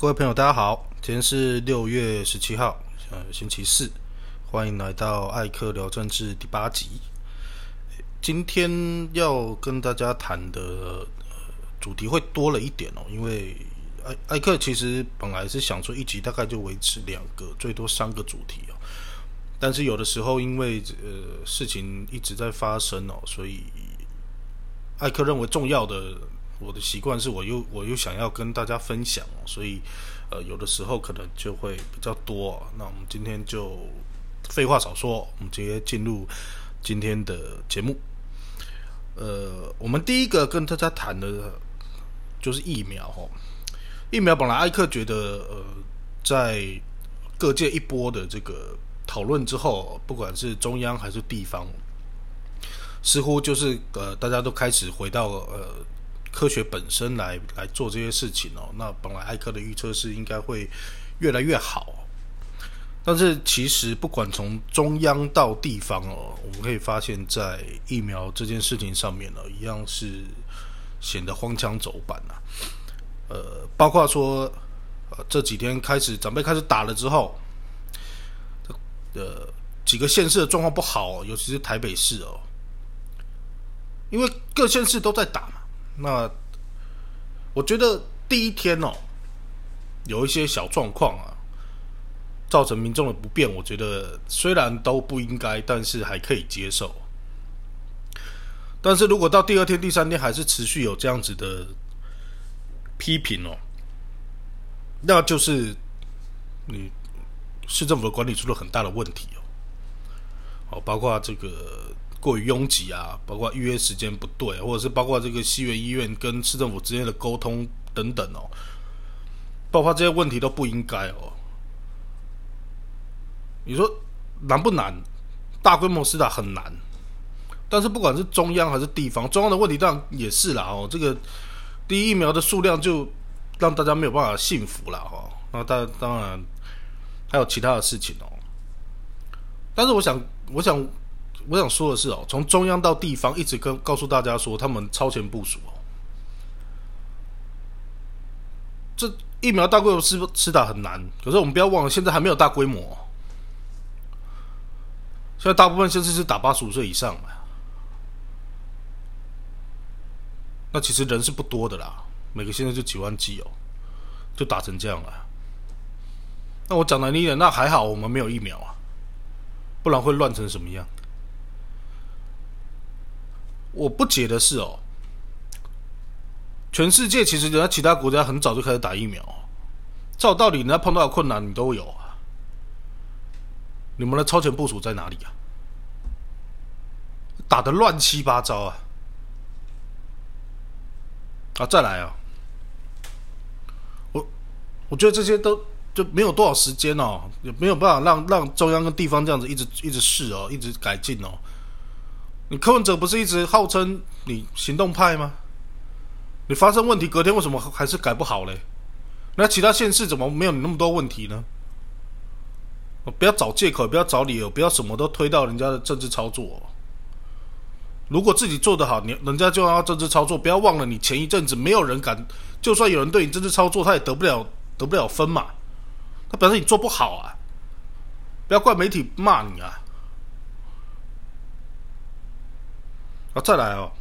各位朋友，大家好，今天是六月十七号，呃，星期四，欢迎来到艾克聊政治第八集。今天要跟大家谈的主题会多了一点哦，因为艾艾克其实本来是想说一集大概就维持两个，最多三个主题哦，但是有的时候因为呃事情一直在发生哦，所以艾克认为重要的。我的习惯是我又我又想要跟大家分享，所以呃有的时候可能就会比较多。那我们今天就废话少说，我们直接进入今天的节目。呃，我们第一个跟大家谈的就是疫苗哦。疫苗本来艾克觉得呃在各界一波的这个讨论之后，不管是中央还是地方，似乎就是呃大家都开始回到呃。科学本身来来做这些事情哦，那本来艾克的预测是应该会越来越好，但是其实不管从中央到地方哦，我们可以发现，在疫苗这件事情上面呢，一样是显得荒腔走板啊。呃，包括说呃这几天开始长辈开始打了之后，呃几个县市的状况不好，尤其是台北市哦，因为各县市都在打嘛。那我觉得第一天哦，有一些小状况啊，造成民众的不便，我觉得虽然都不应该，但是还可以接受。但是如果到第二天、第三天还是持续有这样子的批评哦，那就是你市政府的管理出了很大的问题哦。哦，包括这个。过于拥挤啊，包括预约时间不对，或者是包括这个西园医院跟市政府之间的沟通等等哦，爆发这些问题都不应该哦。你说难不难？大规模施打很难，但是不管是中央还是地方，中央的问题当然也是啦哦。这个第一疫苗的数量就让大家没有办法信服了哈。那当当然还有其他的事情哦。但是我想，我想。我想说的是哦，从中央到地方，一直跟告诉大家说，他们超前部署哦。这疫苗大规模施施打很难，可是我们不要忘了，现在还没有大规模。现在大部分现在是打八十五岁以上了，那其实人是不多的啦，每个现在就几万剂哦，就打成这样了。那我讲难听点，那还好我们没有疫苗啊，不然会乱成什么样？我不解的是哦，全世界其实人家其他国家很早就开始打疫苗，照道理人家碰到的困难你都有啊，你们的超前部署在哪里啊？打的乱七八糟啊！啊，再来啊！我我觉得这些都就没有多少时间哦，也没有办法让让中央跟地方这样子一直一直试哦，一直改进哦。你柯文哲不是一直号称你行动派吗？你发生问题隔天为什么还是改不好嘞？那其他县市怎么没有你那么多问题呢？不要找借口，不要找理由，不要什么都推到人家的政治操作。如果自己做得好，你人家就要政治操作。不要忘了，你前一阵子没有人敢，就算有人对你政治操作，他也得不了得不了分嘛。他表示你做不好啊，不要怪媒体骂你啊。啊，再来哦！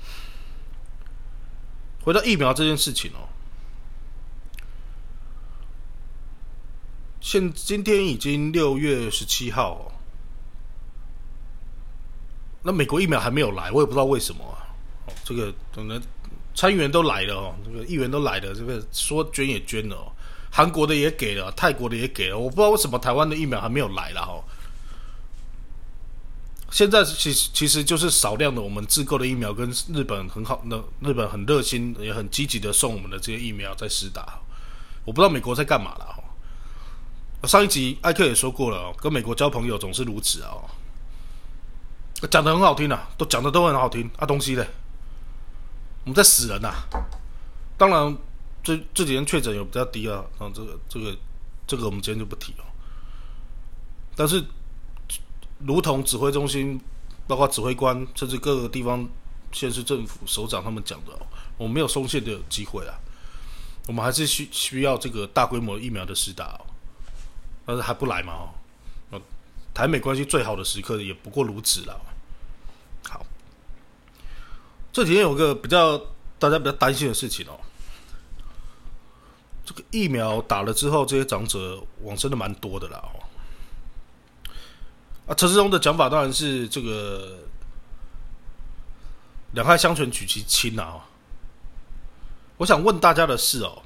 回到疫苗这件事情哦，现今天已经六月十七号哦，那美国疫苗还没有来，我也不知道为什么啊。这个可能参议员都来了哦，这个议员都来了，这个说捐也捐了哦，韩国的也给了，泰国的也给了，我不知道为什么台湾的疫苗还没有来了哈。现在其实其实就是少量的我们自购的疫苗，跟日本很好，那日本很热心也很积极的送我们的这些疫苗在施打。我不知道美国在干嘛了哈。上一集艾克也说过了，跟美国交朋友总是如此啊。讲的很好听啊，都讲的都很好听啊，东西嘞，我们在死人呐。当然这这几天确诊有比较低啊，啊这个这个这个我们今天就不提了。但是。如同指挥中心，包括指挥官，甚至各个地方县市政府首长他们讲的，我们没有松懈的机会啊。我们还是需需要这个大规模疫苗的施打哦，但是还不来嘛？哦，台美关系最好的时刻也不过如此了。好，这几天有个比较大家比较担心的事情哦，这个疫苗打了之后，这些长者往生的蛮多的啦。哦，啊，陈世忠的讲法当然是这个两害相权取其轻啊。我想问大家的是哦，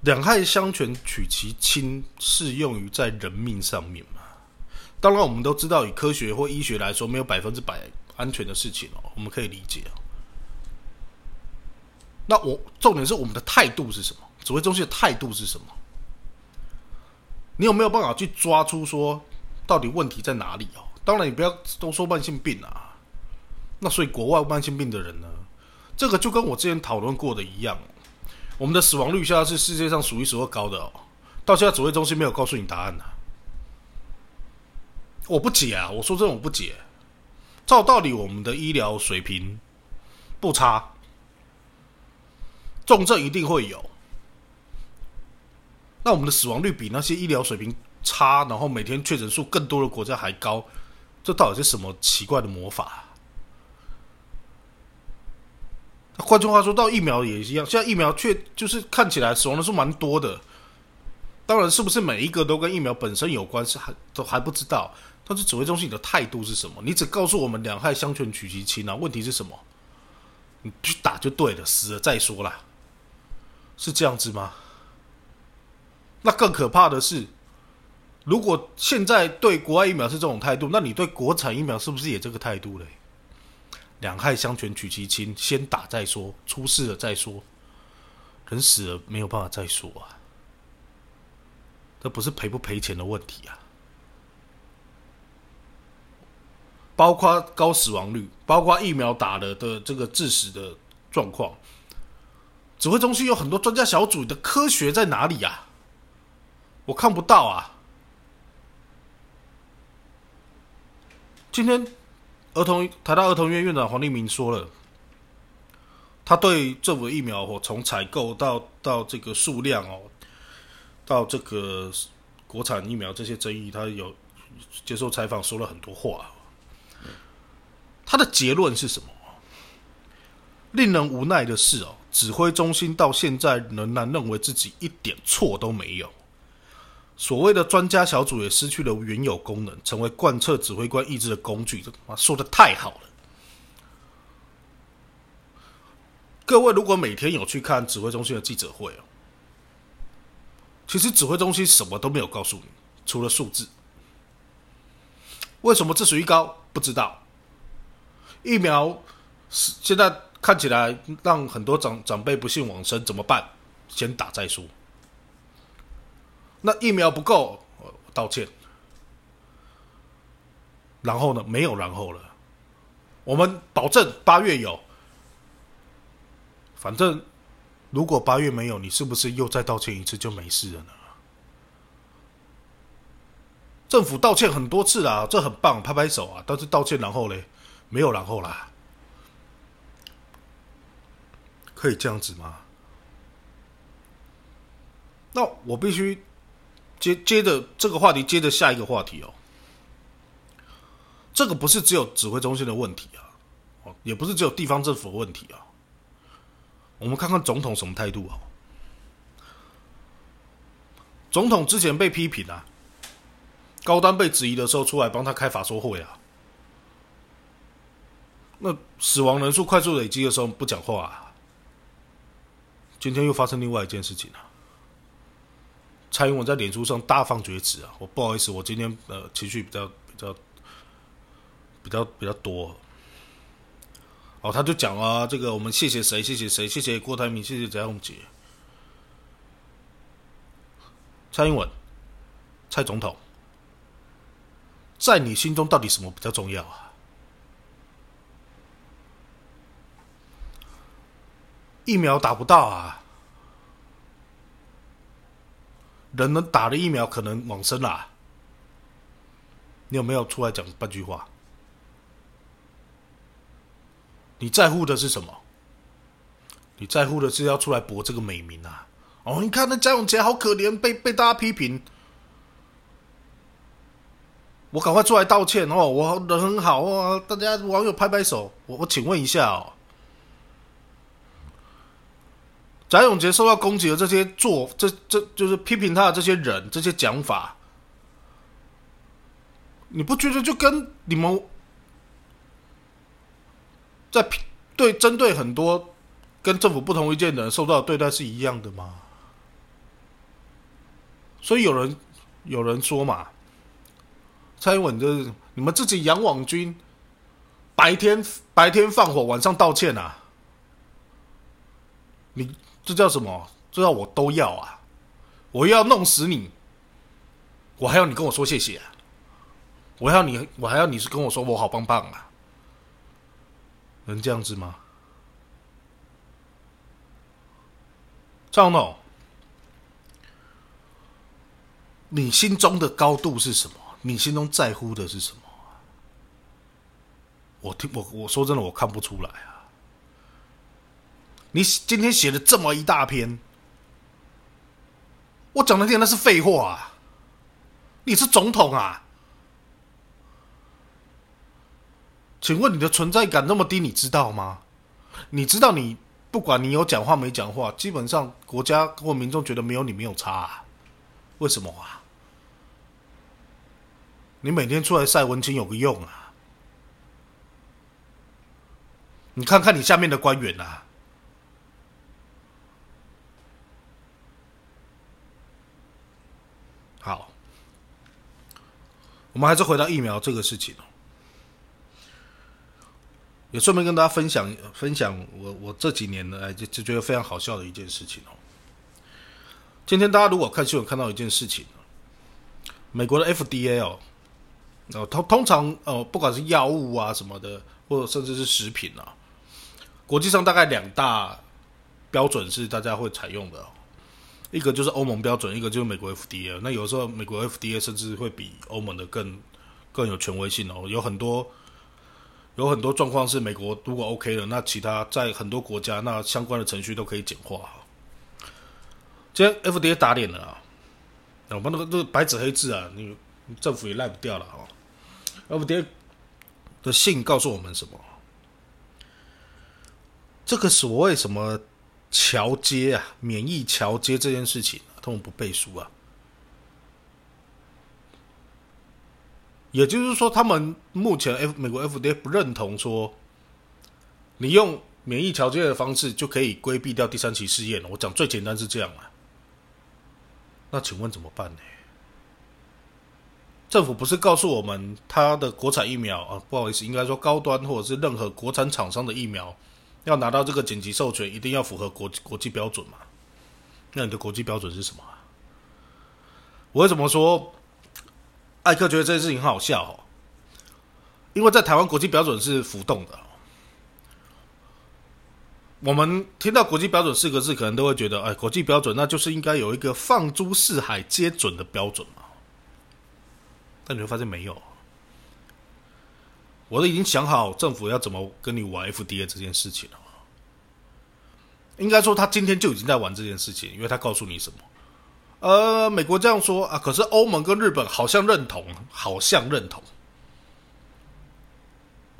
两害相权取其轻适用于在人命上面吗？当然，我们都知道以科学或医学来说，没有百分之百安全的事情哦，我们可以理解哦。那我重点是我们的态度是什么？指挥中心的态度是什么？你有没有办法去抓出说到底问题在哪里哦？当然，你不要都说慢性病啊。那所以国外慢性病的人呢？这个就跟我之前讨论过的一样，我们的死亡率现在是世界上数一数二高的哦。到现在指挥中心没有告诉你答案呢，我不解啊！我说这种不解。照道理，我们的医疗水平不差，重症一定会有。那我们的死亡率比那些医疗水平差，然后每天确诊数更多的国家还高，这到底是什么奇怪的魔法？换句话说，到疫苗也一样。现在疫苗却就是看起来死亡人数蛮多的。当然，是不是每一个都跟疫苗本身有关，是还都还不知道。但是指挥中心你的态度是什么？你只告诉我们两害相权取其轻啊？问题是什么？你去打就对了，死了再说啦，是这样子吗？那更可怕的是，如果现在对国外疫苗是这种态度，那你对国产疫苗是不是也这个态度嘞？两害相权取其轻，先打再说，出事了再说，人死了没有办法再说啊，这不是赔不赔钱的问题啊，包括高死亡率，包括疫苗打了的这个致死的状况，指挥中心有很多专家小组的科学在哪里呀？我看不到啊，今天。儿童台大儿童医院院长黄立明说了，他对政府疫苗哦，从采购到到这个数量哦，到这个国产疫苗这些争议，他有接受采访说了很多话。他的结论是什么？令人无奈的是哦，指挥中心到现在仍然认为自己一点错都没有。所谓的专家小组也失去了原有功能，成为贯彻指挥官意志的工具。这他妈说的太好了！各位如果每天有去看指挥中心的记者会哦，其实指挥中心什么都没有告诉你，除了数字。为什么致死率高？不知道。疫苗是现在看起来让很多长长辈不幸往生，怎么办？先打再说。那疫苗不够，道歉。然后呢？没有然后了。我们保证八月有。反正如果八月没有，你是不是又再道歉一次就没事了呢？政府道歉很多次啦，这很棒，拍拍手啊！但是道歉然后嘞，没有然后啦。可以这样子吗？那我必须。接接着这个话题，接着下一个话题哦。这个不是只有指挥中心的问题啊，哦，也不是只有地方政府的问题啊。我们看看总统什么态度啊？总统之前被批评啊，高端被质疑的时候，出来帮他开法说会啊。那死亡人数快速累积的时候不讲话啊。今天又发生另外一件事情啊。蔡英文在脸书上大放厥词啊！我不好意思，我今天呃情绪比较比较比较比较多。哦，他就讲啊，这个我们谢谢谁？谢谢谁？谢谢郭台铭，谢谢翟凤杰。蔡英文，蔡总统，在你心中到底什么比较重要啊？疫苗打不到啊！人能打了疫苗，可能往生啦。你有没有出来讲半句话？你在乎的是什么？你在乎的是要出来博这个美名啊！哦，你看那贾永杰好可怜，被被大家批评，我赶快出来道歉哦！我人很好哦，大家网友拍拍手。我我请问一下哦，贾永杰受到攻击的这些做，这这就是批评他的这些人，这些讲法，你不觉得就跟你们在对针对很多跟政府不同意见的人受到的对待是一样的吗？所以有人有人说嘛，蔡英文就是你们自己养网军，白天白天放火，晚上道歉啊？你这叫什么？这叫我都要啊！我要弄死你，我还要你跟我说谢谢啊！我要你，我还要你是跟我说我好棒棒啊！能这样子吗？赵总。你心中的高度是什么？你心中在乎的是什么？我听我我说真的，我看不出来啊！你今天写了这么一大篇，我讲的天那是废话啊！你是总统啊？请问你的存在感那么低，你知道吗？你知道你不管你有讲话没讲话，基本上国家或民众觉得没有你没有差，为什么啊？你每天出来晒文青有个用啊？你看看你下面的官员啊。好，我们还是回到疫苗这个事情哦。也顺便跟大家分享分享我我这几年呢，就就觉得非常好笑的一件事情哦。今天大家如果看新闻看到一件事情，美国的 FDA 哦。哦，通通常哦，不管是药物啊什么的，或者甚至是食品啊，国际上大概两大标准是大家会采用的，一个就是欧盟标准，一个就是美国 FDA。那有时候美国 FDA 甚至会比欧盟的更更有权威性哦。有很多有很多状况是美国如果 OK 了，那其他在很多国家那相关的程序都可以简化。今天 FDA 打脸了啊！我们那个那个白纸黑字啊，你政府也赖不掉了哦。FDA 的信告诉我们什么？这个所谓什么桥接啊，免疫桥接这件事情，他们不背书啊。也就是说，他们目前 F 美国 FDA 不认同说，你用免疫桥接的方式就可以规避掉第三期试验了。我讲最简单是这样啊。那请问怎么办呢？政府不是告诉我们，他的国产疫苗啊，不好意思，应该说高端或者是任何国产厂商的疫苗，要拿到这个紧急授权，一定要符合国国际标准嘛？那你的国际标准是什么？我为什么说艾克觉得这件事情很好笑？哦，因为在台湾国际标准是浮动的。我们听到国际标准四个字，可能都会觉得，哎，国际标准那就是应该有一个放诸四海皆准的标准嘛。但你会发现没有，我都已经想好政府要怎么跟你玩 FDA 这件事情了。应该说，他今天就已经在玩这件事情，因为他告诉你什么？呃，美国这样说啊，可是欧盟跟日本好像认同，好像认同，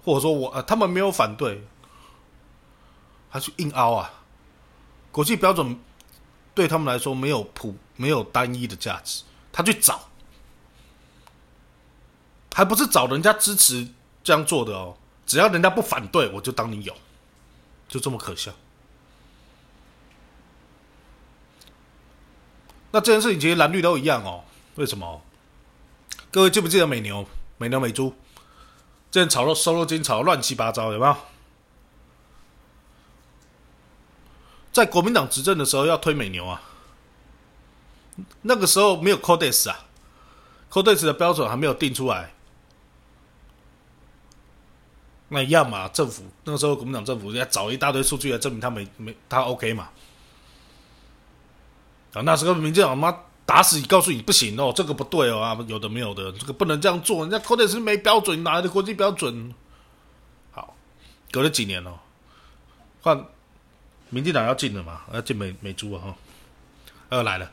或者说我呃，他们没有反对，他去硬凹啊。国际标准对他们来说没有普没有单一的价值，他去找。还不是找人家支持这样做的哦，只要人家不反对，我就当你有，就这么可笑。那这件事情其实蓝绿都一样哦，为什么？各位记不记得美牛、美牛、美猪，这炒肉收肉金炒乱七八糟，有没有？在国民党执政的时候要推美牛啊，那个时候没有 Codex 啊，Codex 的标准还没有定出来。那一样嘛，政府那个时候国民党政府要找一大堆数据来证明他没没他 OK 嘛？啊，那时候民进党妈打死你，告诉你不行哦，这个不对哦啊，有的没有的，这个不能这样做，人家 Code 是没标准，哪来的国际标准？好，隔了几年哦，换民进党要进了嘛，要进美美猪啊哈，要来了，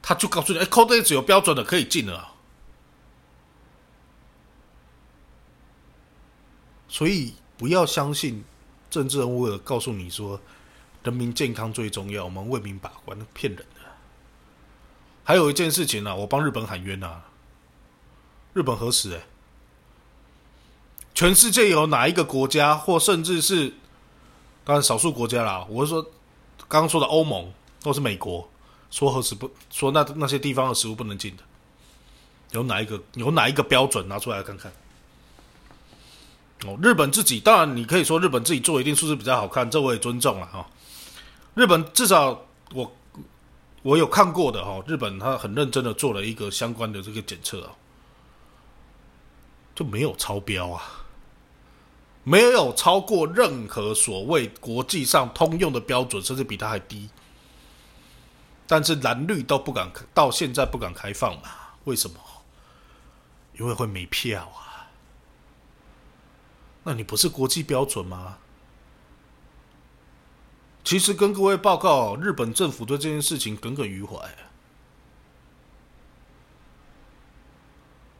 他就告诉你，哎，Code 只有标准的可以进了。所以不要相信政治人物告诉你说人民健康最重要，我们为民把关，骗人的。还有一件事情呢，我帮日本喊冤呐，日本何时？哎，全世界有哪一个国家，或甚至是当然少数国家啦，我是说刚刚说的欧盟，都是美国说何时不说那那些地方的食物不能进的，有哪一个有哪一个标准拿出来看看？哦，日本自己当然，你可以说日本自己做一定数字比较好看，这我也尊重了哈。日本至少我我有看过的哈，日本他很认真的做了一个相关的这个检测啊，就没有超标啊，没有超过任何所谓国际上通用的标准，甚至比它还低。但是蓝绿都不敢到现在不敢开放嘛？为什么？因为会没票啊。那你不是国际标准吗？其实跟各位报告，日本政府对这件事情耿耿于怀。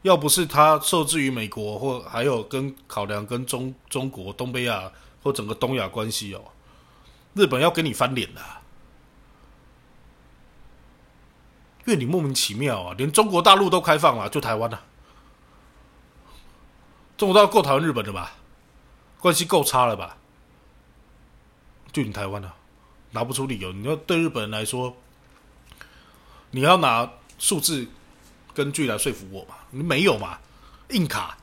要不是他受制于美国，或还有跟考量跟中中国、东北亚或整个东亚关系哦，日本要跟你翻脸的，因为你莫名其妙啊，连中国大陆都开放了，就台湾了，中国大陆够台湾日本的吧？关系够差了吧？就你台湾啊，拿不出理由。你要对日本人来说，你要拿数字根据来说服我嘛？你没有嘛？硬卡。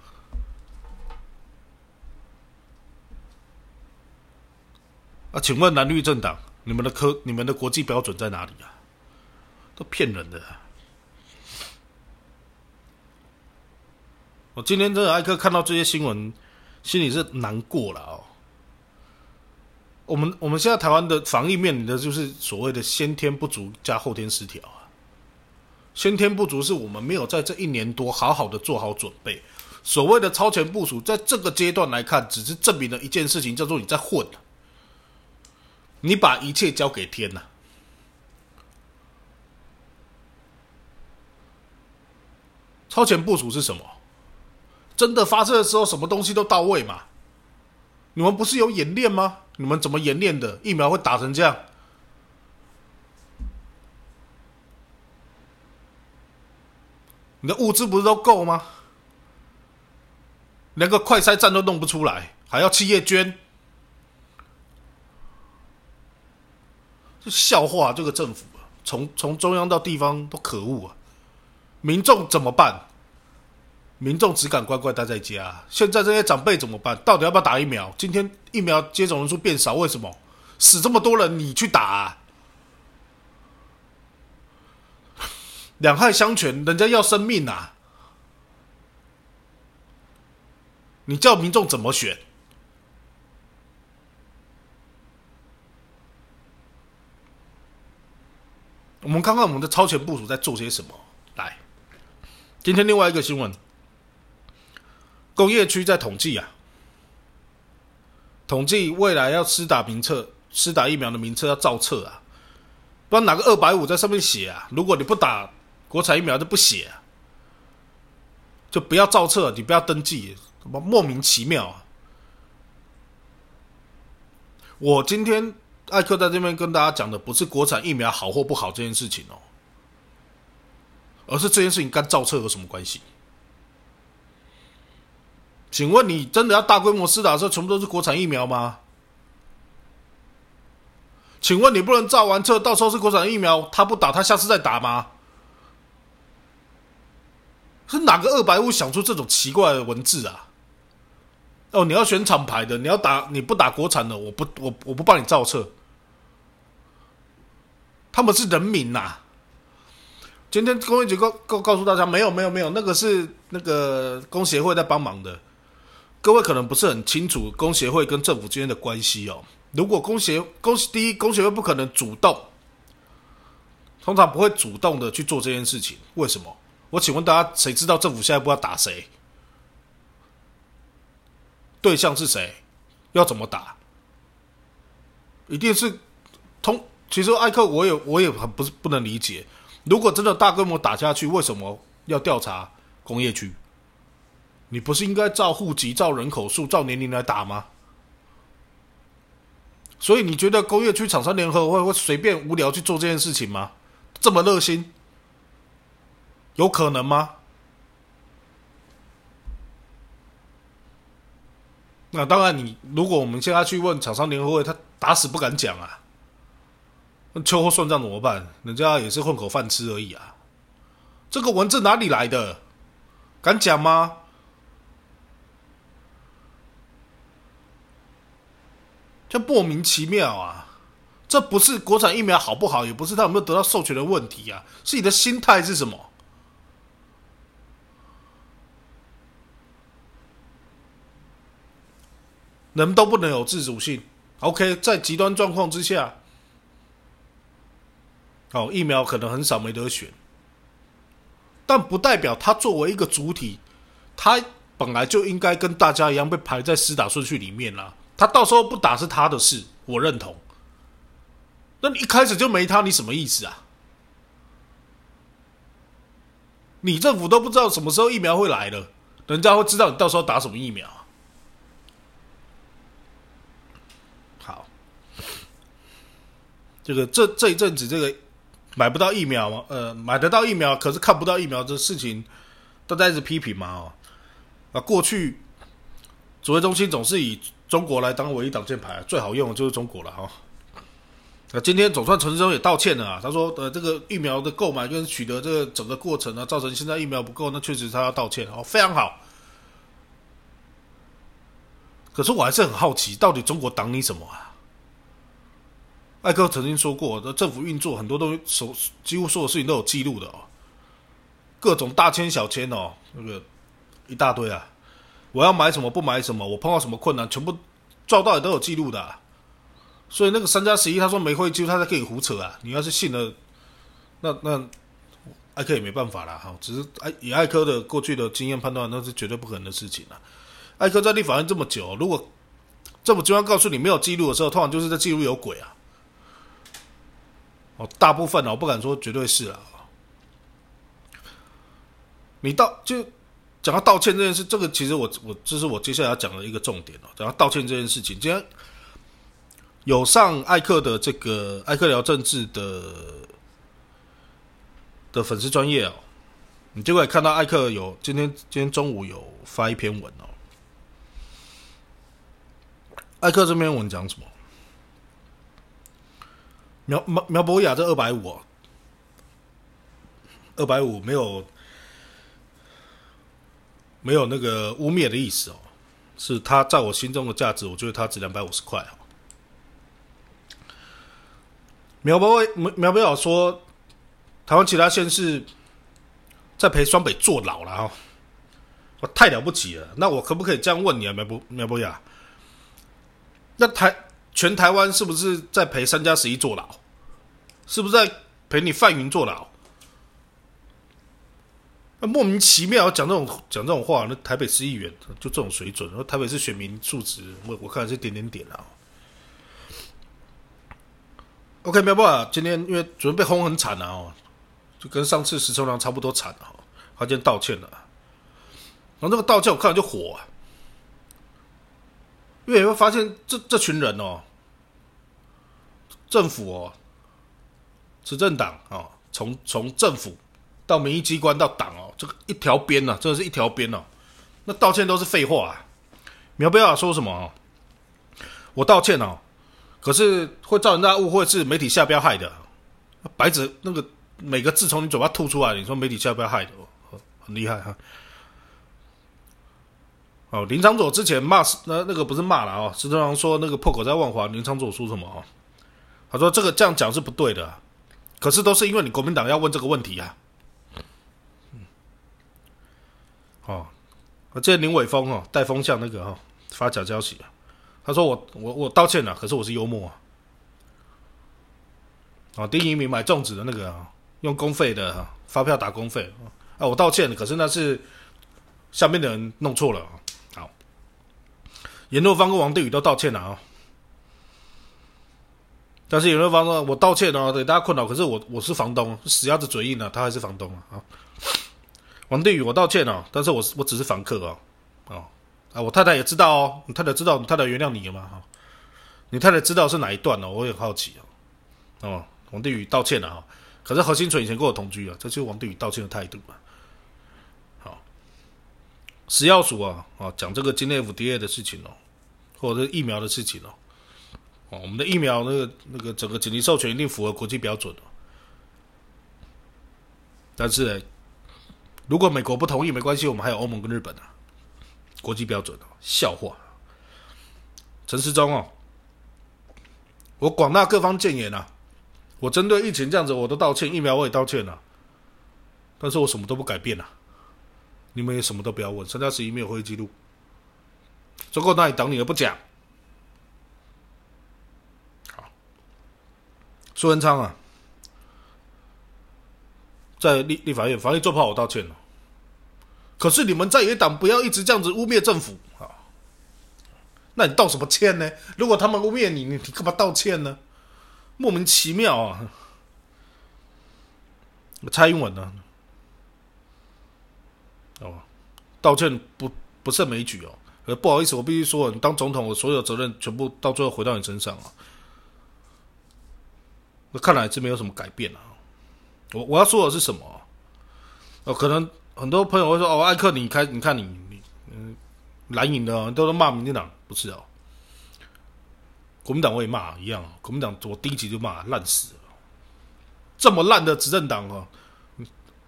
啊，请问蓝绿政党，你们的科、你们的国际标准在哪里啊？都骗人的。我今天真的艾克看到这些新闻。心里是难过了哦。我们我们现在台湾的防疫面临的就是所谓的先天不足加后天失调啊。先天不足是我们没有在这一年多好好的做好准备。所谓的超前部署，在这个阶段来看，只是证明了一件事情，叫做你在混你把一切交给天呐。超前部署是什么？真的发射的时候，什么东西都到位嘛？你们不是有演练吗？你们怎么演练的？疫苗会打成这样？你的物资不是都够吗？连个快筛站都弄不出来，还要企业捐？这笑话！这个政府，从从中央到地方都可恶啊！民众怎么办？民众只敢乖乖待在家。现在这些长辈怎么办？到底要不要打疫苗？今天疫苗接种人数变少，为什么？死这么多人，你去打？啊两害相权，人家要生命啊！你叫民众怎么选？我们看看我们的超前部署在做些什么。来，今天另外一个新闻。工业区在统计啊，统计未来要施打名册、施打疫苗的名册要造册啊，不然哪个二百五在上面写啊。如果你不打国产疫苗就不写啊，就不要造册，你不要登记，什么莫名其妙啊！我今天艾克在这边跟大家讲的不是国产疫苗好或不好这件事情哦，而是这件事情跟造册有什么关系？请问你真的要大规模施打的时候，全部都是国产疫苗吗？请问你不能造完册，到时候是国产疫苗，他不打，他下次再打吗？是哪个二百五想出这种奇怪的文字啊？哦，你要选厂牌的，你要打，你不打国产的，我不，我我不帮你造册。他们是人民呐。今天工业局告告告诉大家，没有没有没有，那个是那个工协会在帮忙的。各位可能不是很清楚工协会跟政府之间的关系哦。如果工协工第一工协会不可能主动，通常不会主动的去做这件事情。为什么？我请问大家，谁知道政府下一步要打谁？对象是谁？要怎么打？一定是通其实艾克我也我也很不是不能理解，如果真的大规模打下去，为什么要调查工业区？你不是应该照户籍、照人口数、照年龄来打吗？所以你觉得工业区厂商联合会会随便无聊去做这件事情吗？这么热心，有可能吗？那当然，你如果我们现在去问厂商联合会，他打死不敢讲啊。那秋后算账怎么办？人家也是混口饭吃而已啊。这个文字哪里来的？敢讲吗？这莫名其妙啊！这不是国产疫苗好不好，也不是他有没有得到授权的问题啊，是你的心态是什么？人都不能有自主性。OK，在极端状况之下，哦，疫苗可能很少没得选，但不代表它作为一个主体，它本来就应该跟大家一样被排在施打顺序里面啦。他到时候不打是他的事，我认同。那你一开始就没他，你什么意思啊？你政府都不知道什么时候疫苗会来了，人家会知道你到时候打什么疫苗。好这个这这一阵子，这个买不到疫苗呃，买得到疫苗，可是看不到疫苗这事情，大家一直批评嘛哦。啊，过去指挥中心总是以中国来当唯一挡箭牌，最好用的就是中国了哈。那今天总算陈时中也道歉了啊，他说呃，这个疫苗的购买跟取得这个整个过程呢，造成现在疫苗不够，那确实他要道歉哦，非常好。可是我还是很好奇，到底中国挡你什么啊？艾克曾经说过，的政府运作很多都手几乎所有事情都有记录的哦，各种大签小签哦，那个一大堆啊。我要买什么不买什么，我碰到什么困难，全部照到也都有记录的。所以那个三加十一，他说没会记录，他才可以胡扯啊。你要是信了，那那艾克也没办法了哈。只是艾以艾克的过去的经验判断，那是绝对不可能的事情啊。艾克在立法院这么久，如果这么就要告诉你没有记录的时候，通常就是在记录有鬼啊。哦，大部分哦，我不敢说绝对是啊。你到就讲到道歉这件事，这个其实我我这是我接下来要讲的一个重点哦。讲到道歉这件事情，今天有上艾克的这个艾克聊政治的的粉丝专业哦，你就会看到艾克有今天今天中午有发一篇文哦。艾克这篇文讲什么？苗苗苗博雅这二百五，二百五没有没有那个污蔑的意思哦，是他在我心中的价值，我觉得他值两百五十块哦。苗博苗苗博雅说，台湾其他县市在陪双北坐牢了哈，我太了不起了。那我可不可以这样问你啊，苗博苗博雅？那台全台湾是不是在陪三加十一坐牢？是不是在陪你范云坐牢？那莫名其妙讲这种讲这种话，那台北市议员就这种水准，台北市选民素质，我我看是点点点啊。OK，没有办法，今天因为准备轰很惨啊，哦，就跟上次石崇良差不多惨啊，他今天道歉了。然后这个道歉我看了就火啊，因为你会发现这这群人哦，政府哦。执政党啊，从从政府到民意机关到党哦，这个一条边呐，真的是一条边哦。那道歉都是废话啊！苗不要说什么？我道歉哦，可是会造成大家误会是媒体下标害的。白纸那个每个字从你嘴巴吐出来，你说媒体下标害的，很厉害哈。哦，林昌佐之前骂那那个不是骂了哦，石头郎说那个破口在万华，林昌佐说什么啊？他说这个这样讲是不对的。可是都是因为你国民党要问这个问题啊，嗯，哦，这林伟峰哦带风向那个哈发假消息，他说我我我道歉了，可是我是幽默啊，啊丁一鸣买粽子的那个用公费的发票打公费啊，我道歉了，可是那是下面的人弄错了啊，好，阎罗方跟王定宇都道歉了啊。但是有人方说，我道歉哦，给大家困扰。可是我我是房东，死鸭子嘴硬啊，他还是房东啊。啊，王定宇，我道歉哦，但是我我只是房客哦，哦啊，我太太也知道哦，你太太知道，你太太原谅你了吗？哈，你太太知道是哪一段哦？我也很好奇哦。哦，王定宇道歉了哈，可是何新纯以前跟我同居啊，这就是王定宇道歉的态度嘛。好，食药署啊啊，讲这个金内 FDA 的事情哦，或者是疫苗的事情哦。哦，我们的疫苗那个那个整个紧急授权一定符合国际标准的，但是如果美国不同意没关系，我们还有欧盟跟日本啊，国际标准哦，笑话。陈时中哦，我广大各方谏言啊，我针对疫情这样子我都道歉，疫苗我也道歉了，但是我什么都不改变啊，你们也什么都不要问，三加十一没有会议记录，中共那里等你了不讲。苏文昌啊，在立立法院防疫做不好，我道歉了。可是你们在野党不要一直这样子污蔑政府啊！那你道什么歉呢？如果他们污蔑你，你你干嘛道歉呢？莫名其妙啊！蔡英文呢？哦，道歉不不胜枚举哦。呃，不好意思，我必须说，你当总统，我所有责任全部到最后回到你身上啊。那看来是没有什么改变啊！我我要说的是什么？哦，可能很多朋友会说：“哦，艾克，你开，你看你你嗯，蓝营的都是骂民进党，不是哦？国民党我也骂一样哦，国民党我第一集就骂烂死了，这么烂的执政党哦，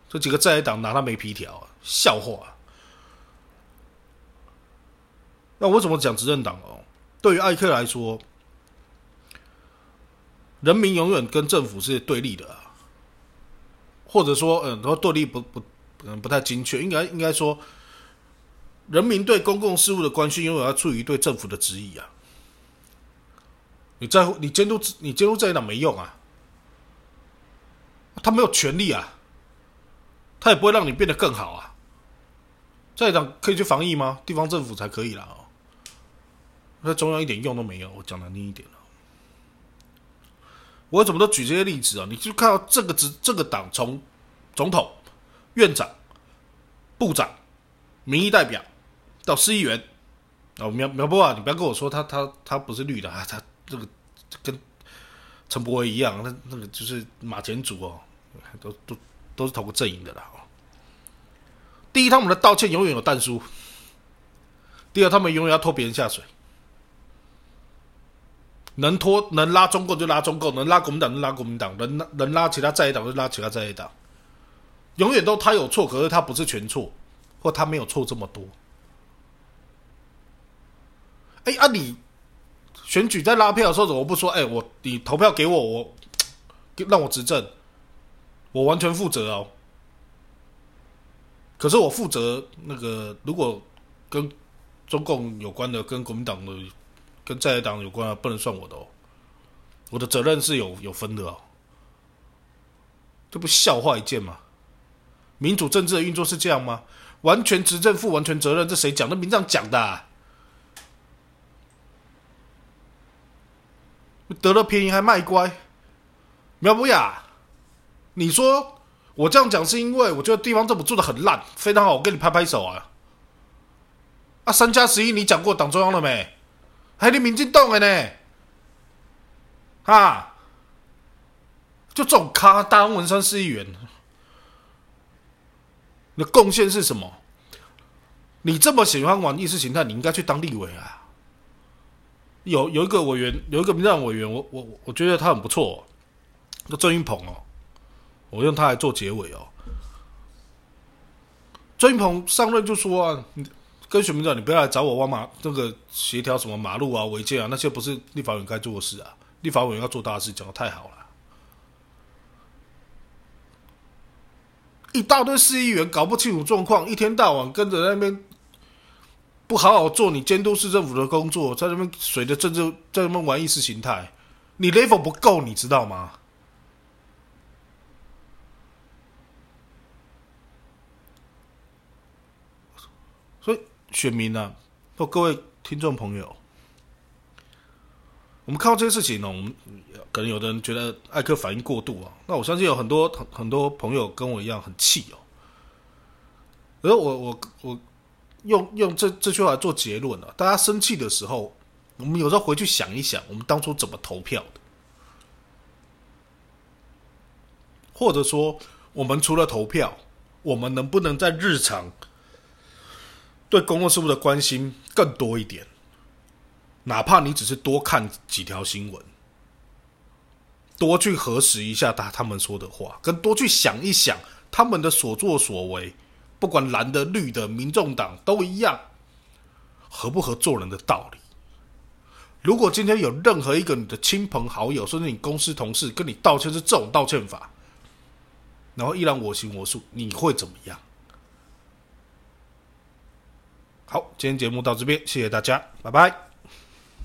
这几个在野党拿他没皮条啊，笑话！那我怎么讲执政党哦？对于艾克来说。人民永远跟政府是对立的，或者说，嗯，说对立不不，可能，不太精确，应该应该说，人民对公共事务的关心永远要处于对政府的质疑啊。你在乎你监督你监督这一党没用啊，他没有权利啊，他也不会让你变得更好啊。这一党可以去防疫吗？地方政府才可以啦。哦，那中央一点用都没有，我讲难听一点了。我怎么都举这些例子啊？你就看到这个职这个党从总统、院长、部长、民意代表到市议员哦，苗苗博啊，你不要跟我说他他他不是绿的啊，他这个跟陈柏惟一样，那那个就是马前卒哦，都都都是同个阵营的啦。第一，他们的道歉永远有弹书；第二，他们永远要拖别人下水。能拖能拉中共就拉中共，能拉国民党就拉国民党，能能拉其他在野党就拉其他在野党，永远都他有错，可是他不是全错，或他没有错这么多。哎啊，你选举在拉票的时候怎么不说？哎，我你投票给我，我让我执政，我完全负责哦。可是我负责那个，如果跟中共有关的，跟国民党的。跟在野党有关的，不能算我的哦，我的责任是有有分的哦，这不笑话一件吗？民主政治的运作是这样吗？完全执政负完全责任，这谁讲的？民上讲的，得了便宜还卖乖，苗博雅，你说我这样讲是因为我觉得地方政府做的很烂，非常好，我给你拍拍手啊！啊，三加十一你讲过党中央了没？还你民进党的呢？啊，就这种咖，大安文山市议员，你的贡献是什么？你这么喜欢玩意识形态，你应该去当立委啊！有有一个委员，有一个民进党委员，我我我觉得他很不错，叫郑云鹏哦，我用他来做结尾哦。郑云鹏上任就说啊。跟选民讲，你不要来找我挖马，那个协调什么马路啊、违建啊，那些不是立法委员该做的事啊。立法委员要做大事，讲的太好了。一大堆市议员搞不清楚状况，一天到晚跟着那边不好好做你监督市政府的工作，在那边随着政治在那边玩意识形态，你 level 不够，你知道吗？所以。选民啊，各位听众朋友，我我们看到这些事情呢，我们可能有的人觉得艾克反应过度啊，那我相信有很多很很多朋友跟我一样很气哦。而我我我用用这这句话做结论了，大家生气的时候，我们有时候回去想一想，我们当初怎么投票的，或者说，我们除了投票，我们能不能在日常对公共事务的关心更多一点？哪怕你只是多看几条新闻，多去核实一下他他们说的话，跟多去想一想他们的所作所为，不管蓝的绿的，民众党都一样，合不合做人的道理？如果今天有任何一个你的亲朋好友，甚至你公司同事跟你道歉是这种道歉法，然后依然我行我素，你会怎么样？好，今天节目到这边，谢谢大家，拜拜。